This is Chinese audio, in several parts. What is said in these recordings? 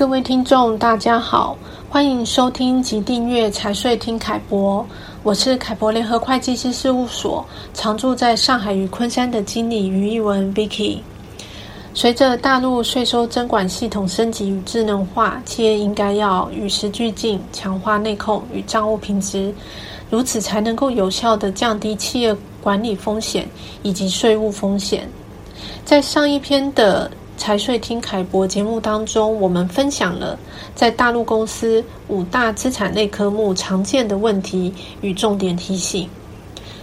各位听众，大家好，欢迎收听及订阅财税听凯博，我是凯博联合会计师事务所常驻在上海与昆山的经理于一文 Vicky。随着大陆税收征管系统升级与智能化，企业应该要与时俱进，强化内控与账务品质，如此才能够有效地降低企业管理风险以及税务风险。在上一篇的财税厅凯博节目当中，我们分享了在大陆公司五大资产类科目常见的问题与重点提醒。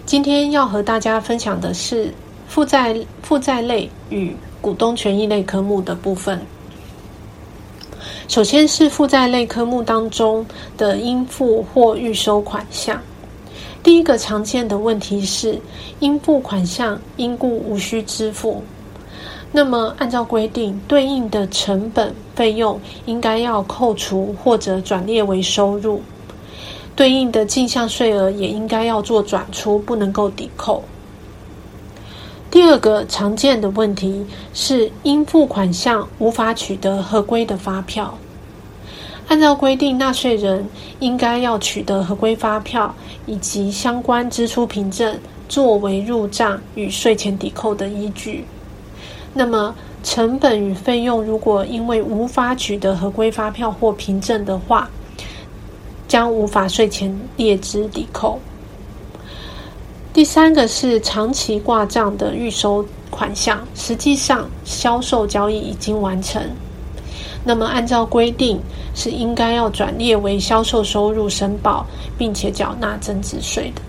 今天要和大家分享的是负债负债类与股东权益类科目的部分。首先是负债类科目当中的应付或预收款项。第一个常见的问题是应付款项因故无需支付。那么，按照规定，对应的成本费用应该要扣除或者转列为收入，对应的进项税额也应该要做转出，不能够抵扣。第二个常见的问题是应付款项无法取得合规的发票，按照规定，纳税人应该要取得合规发票以及相关支出凭证，作为入账与税前抵扣的依据。那么，成本与费用如果因为无法取得合规发票或凭证的话，将无法税前列支抵扣。第三个是长期挂账的预收款项，实际上销售交易已经完成，那么按照规定是应该要转列为销售收入申报，并且缴纳增值税的。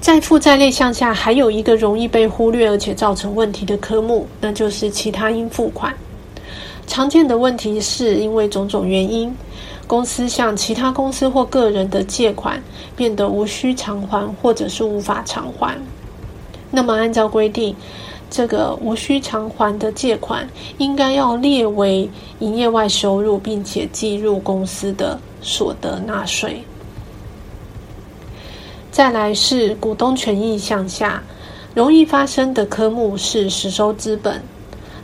在负债类项下，还有一个容易被忽略而且造成问题的科目，那就是其他应付款。常见的问题是因为种种原因，公司向其他公司或个人的借款变得无需偿还，或者是无法偿还。那么按照规定，这个无需偿还的借款应该要列为营业外收入，并且计入公司的所得纳税。再来是股东权益项下，容易发生的科目是实收资本，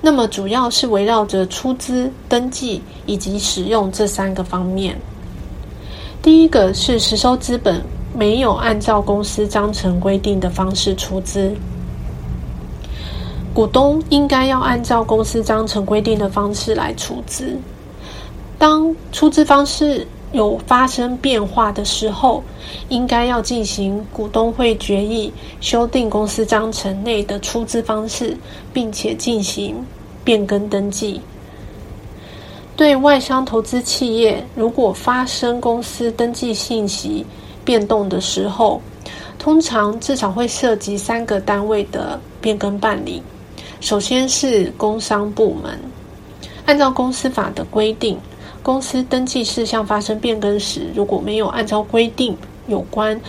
那么主要是围绕着出资、登记以及使用这三个方面。第一个是实收资本没有按照公司章程规定的方式出资，股东应该要按照公司章程规定的方式来出资。当出资方式有发生变化的时候，应该要进行股东会决议，修订公司章程内的出资方式，并且进行变更登记。对外商投资企业，如果发生公司登记信息变动的时候，通常至少会涉及三个单位的变更办理。首先是工商部门，按照公司法的规定。公司登记事项发生变更时，如果没有按照规定有关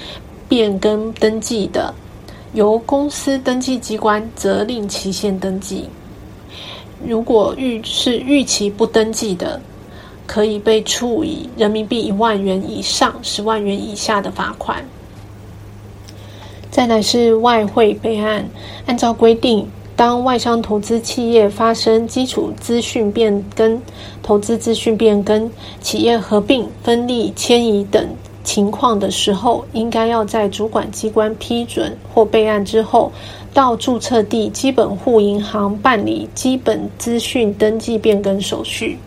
变更登记的，由公司登记机关责令期限登记。如果预是逾期不登记的，可以被处以人民币一万元以上十万元以下的罚款。再来是外汇备案，按照规定。当外商投资企业发生基础资讯变更、投资资讯变更、企业合并、分立、迁移等情况的时候，应该要在主管机关批准或备案之后，到注册地基本户银行办理基本资讯登记变更手续。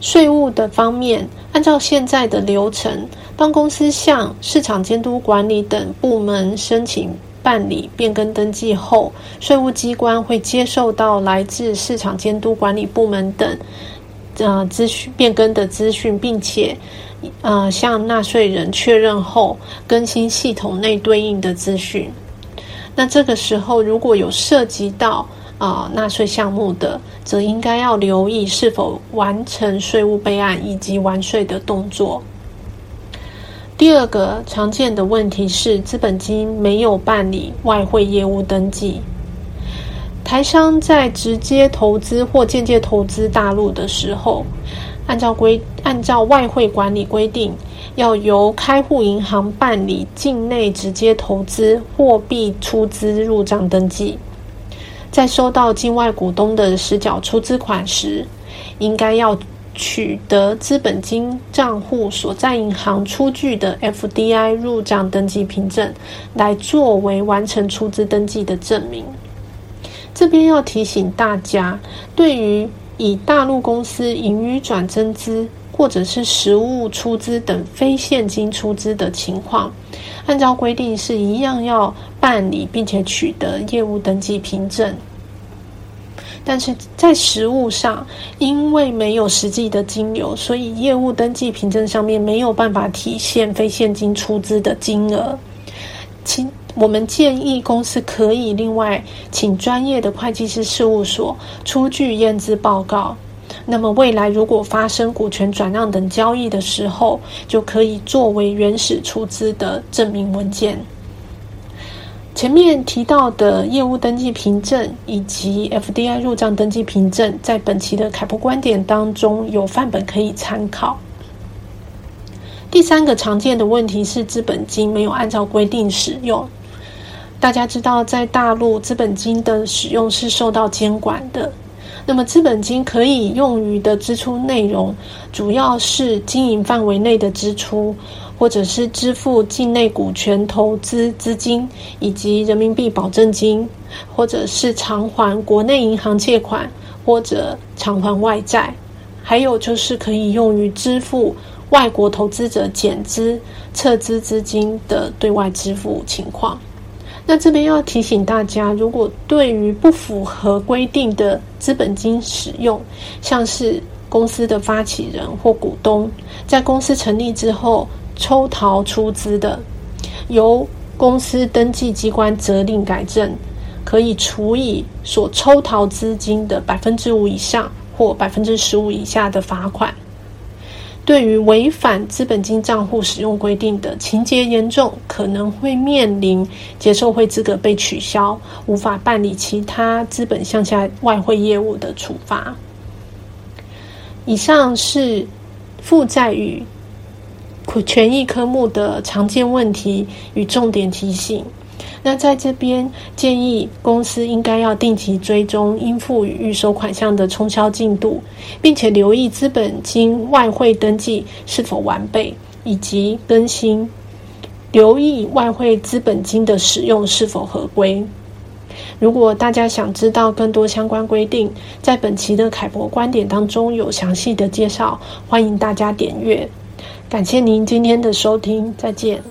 税务的方面，按照现在的流程，当公司向市场监督管理等部门申请。办理变更登记后，税务机关会接受到来自市场监督管理部门等呃资讯变更的资讯，并且呃向纳税人确认后更新系统内对应的资讯。那这个时候如果有涉及到啊、呃、纳税项目的，则应该要留意是否完成税务备案以及完税的动作。第二个常见的问题是，资本金没有办理外汇业务登记。台商在直接投资或间接投资大陆的时候，按照规按照外汇管理规定，要由开户银行办理境内直接投资货币出资入账登记。在收到境外股东的实缴出资款时，应该要取得资本金账户所在银行出具的 FDI 入账登记凭证，来作为完成出资登记的证明。这边要提醒大家，对于以大陆公司盈余转增资，或者是实物出资等非现金出资的情况，按照规定是一样要办理并且取得业务登记凭证。但是在实务上，因为没有实际的金流，所以业务登记凭证上面没有办法体现非现金出资的金额。请我们建议公司可以另外请专业的会计师事务所出具验资报告。那么未来如果发生股权转让等交易的时候，就可以作为原始出资的证明文件。前面提到的业务登记凭证以及 FDI 入账登记凭证，在本期的凯博观点当中有范本可以参考。第三个常见的问题是资本金没有按照规定使用。大家知道，在大陆资本金的使用是受到监管的。那么资本金可以用于的支出内容，主要是经营范围内的支出。或者是支付境内股权投资资金，以及人民币保证金，或者是偿还国内银行借款，或者偿还外债，还有就是可以用于支付外国投资者减资、撤资资金的对外支付情况。那这边要提醒大家，如果对于不符合规定的资本金使用，像是公司的发起人或股东，在公司成立之后，抽逃出资的，由公司登记机关责令改正，可以处以所抽逃资金的百分之五以上或百分之十五以下的罚款。对于违反资本金账户使用规定的情节严重，可能会面临结售汇资格被取消，无法办理其他资本项下外汇业务的处罚。以上是负债与权益科目的常见问题与重点提醒。那在这边建议公司应该要定期追踪应付与预收款项的冲销进度，并且留意资本金外汇登记是否完备以及更新，留意外汇资本金的使用是否合规。如果大家想知道更多相关规定，在本期的凯博观点当中有详细的介绍，欢迎大家点阅。感谢您今天的收听，再见。